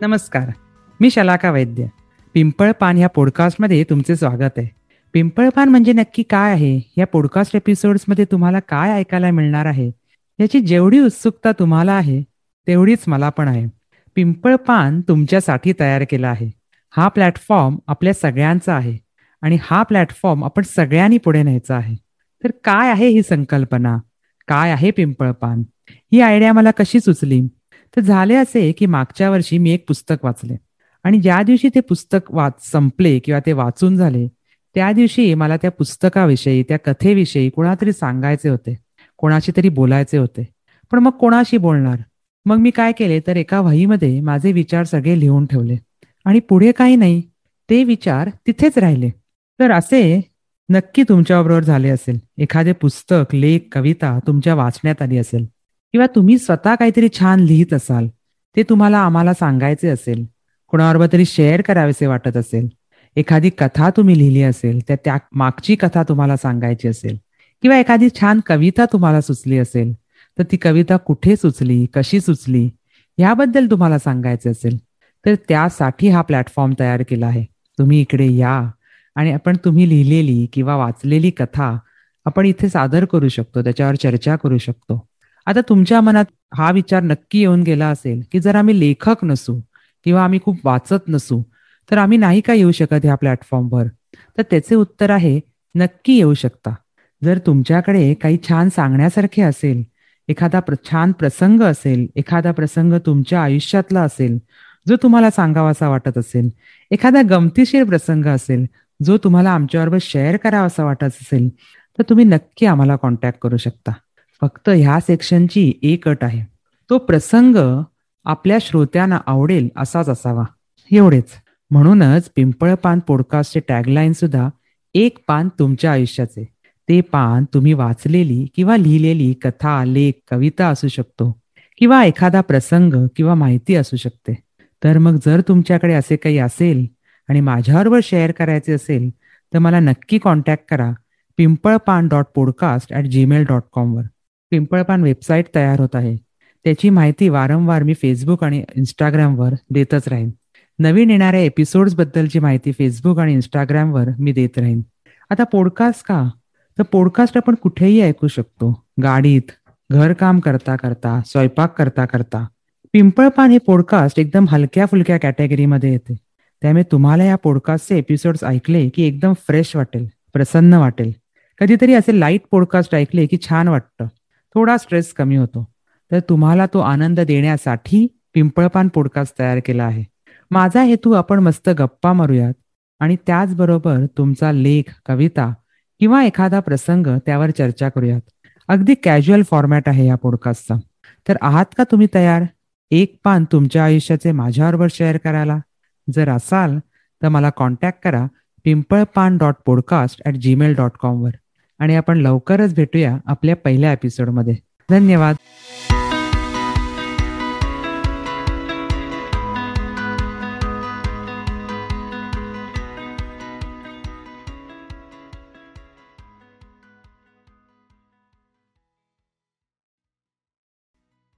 नमस्कार. मी शलाका वैद्य. पिंपळपान ह्या पॉडकास्टमध्ये तुमचे स्वागत आहे. पिंपळपान म्हणजे नक्की काय आहे? या पॉडकास्ट एपिसोड्समध्ये तुम्हाला काय ऐकायला मिळणार आहे? याची जेवढी उत्सुकता तुम्हाला आहे तेवढीच मला पण आहे. पिंपळपान तुमच्यासाठी तयार केला आहे. हा प्लॅटफॉर्म आपल्या सगळ्यांचा आहे आणि हा प्लॅटफॉर्म आपण सगळ्यांनी पुढे न्यायचा आहे. तर काय आहे ही संकल्पना? काय आहे पिंपळपान ही आयडिया मला कशी सुचली? तर झाले असे की मागच्या वर्षी मी एक पुस्तक वाचले. आणि ज्या दिवशी ते पुस्तक वाच संपले किंवा ते वाचून झाले त्या दिवशी मला त्या पुस्तकाविषयी त्या कथेविषयी कोणातरी सांगायचे होते. कोणाशी तरी बोलायचे होते. पण मग कोणाशी बोलणार? मग मी काय केले तर एका वहीमध्ये माझे विचार सगळे लिहून ठेवले. आणि पुढे काही नाही ते विचार तिथेच राहिले. तर असे नक्की तुमच्याबरोबर झाले असेल. एखादे पुस्तक लेख कविता तुमच्या वाचण्यात आली असेल. किंवा तुम्ही स्वतः काहीतरी छान लिहित असाल ते तुम्हाला आम्हाला सांगायचे असेल कुणाबरोबर तरी शेअर करावेसे वाटत असेल एखादी कथा तुम्ही लिहिली असेल त्या त्या मागची कथा तुम्हाला सांगायची असेल किंवा एखादी छान कविता तुम्हाला सुचली असेल तर ती कविता कुठे सुचली कशी सुचली याबद्दल तुम्हाला सांगायचे असेल तर त्यासाठी हा प्लॅटफॉर्म तयार केला आहे. तुम्ही इकडे या आणि आपण तुम्ही लिहिलेली किंवा वाचलेली कथा आपण इथे सादर करू शकतो त्याच्यावर चर्चा करू शकतो. आता तुमच्या मनात हा विचार नक्की येऊन गेला असेल की जर आम्ही लेखक नसू किंवा आम्ही खूप वाचत नसू तर आम्ही नाही का येऊ शकत ह्या प्लॅटफॉर्मवर? तर त्याचे उत्तर आहे नक्की येऊ शकता. जर तुमच्याकडे काही छान सांगण्यासारखे असेल एखादा प्र छान प्रसंग असेल एखादा प्रसंग तुमच्या आयुष्यातला असेल जो तुम्हाला सांगावासा वाटत असेल एखादा गमतीशीर प्रसंग असेल जो तुम्हाला आमच्याबरोबर शेअर करावासा वाटत असेल तर तुम्ही नक्की आम्हाला कॉन्टॅक्ट करू शकता. फक्त ह्या सेक्शनची एक अट आहे. तो प्रसंग आपल्या श्रोत्यांना आवडेल असाच असावा. एवढेच. म्हणूनच पिंपळ पान पॉडकास्टचे टॅगलाईन सुद्धा एक पान तुमच्या आयुष्याचे. ते पान तुम्ही वाचलेली किंवा लिहिलेली कथा लेख कविता असू शकतो किंवा एखादा प्रसंग किंवा माहिती असू शकते. तर मग जर तुमच्याकडे असे काही असेल आणि माझ्याबरोबर शेअर करायचे असेल तर मला नक्की कॉन्टॅक्ट करा Pimpal Paan dot podcast at Gmail dot कॉमवर पिंपळपान website तयार होत आहे. त्याची माहिती वारंवार मी फेसबुक आणि इंस्टाग्रामवर देतच राहीन. नवीन येणाऱ्या एपिसोड्स बद्दलची माहिती फेसबुक आणि इंस्टाग्रामवर मी देत राहीन. आता पॉडकास्ट का? तर पॉडकास्ट आपण कुठेही ऐकू शकतो. गाडीत घरकाम करता करता स्वयंपाक करता करता. पिंपळपान हे पॉडकास्ट एकदम हलक्या फुलक्या कॅटेगरीमध्ये येते. त्यामुळे तुम्हाला या पॉडकास्टचे एपिसोड्स ऐकले की एकदम फ्रेश वाटेल प्रसन्न वाटेल. कधीतरी असे लाइट पॉडकास्ट ऐकले की छान वाटतं. थोडा स्ट्रेस कमी होतो. तर तुम्हाला तो आनंद देण्यासाठी पिंपळपान पॉडकास्ट तयार केला आहे. माझा हेतू आपण मस्त गप्पा मारूयात आणि त्याचबरोबर तुमचा लेख कविता किंवा एखादा प्रसंग त्यावर चर्चा करूयात. अगदी कॅज्युअल फॉर्मॅट आहे या पॉडकास्टचा तर आहात का तुम्ही तयार? एक पान तुमच्या आयुष्याचे माझ्याबरोबर शेअर करायला. जर असाल तर मला कॉन्टॅक्ट करा Pimpalpaan dot podcast at Gmail dot कॉमवर आणि आपण लवकरच भेटूया आपल्या पहिल्या एपिसोडमध्ये धन्यवाद.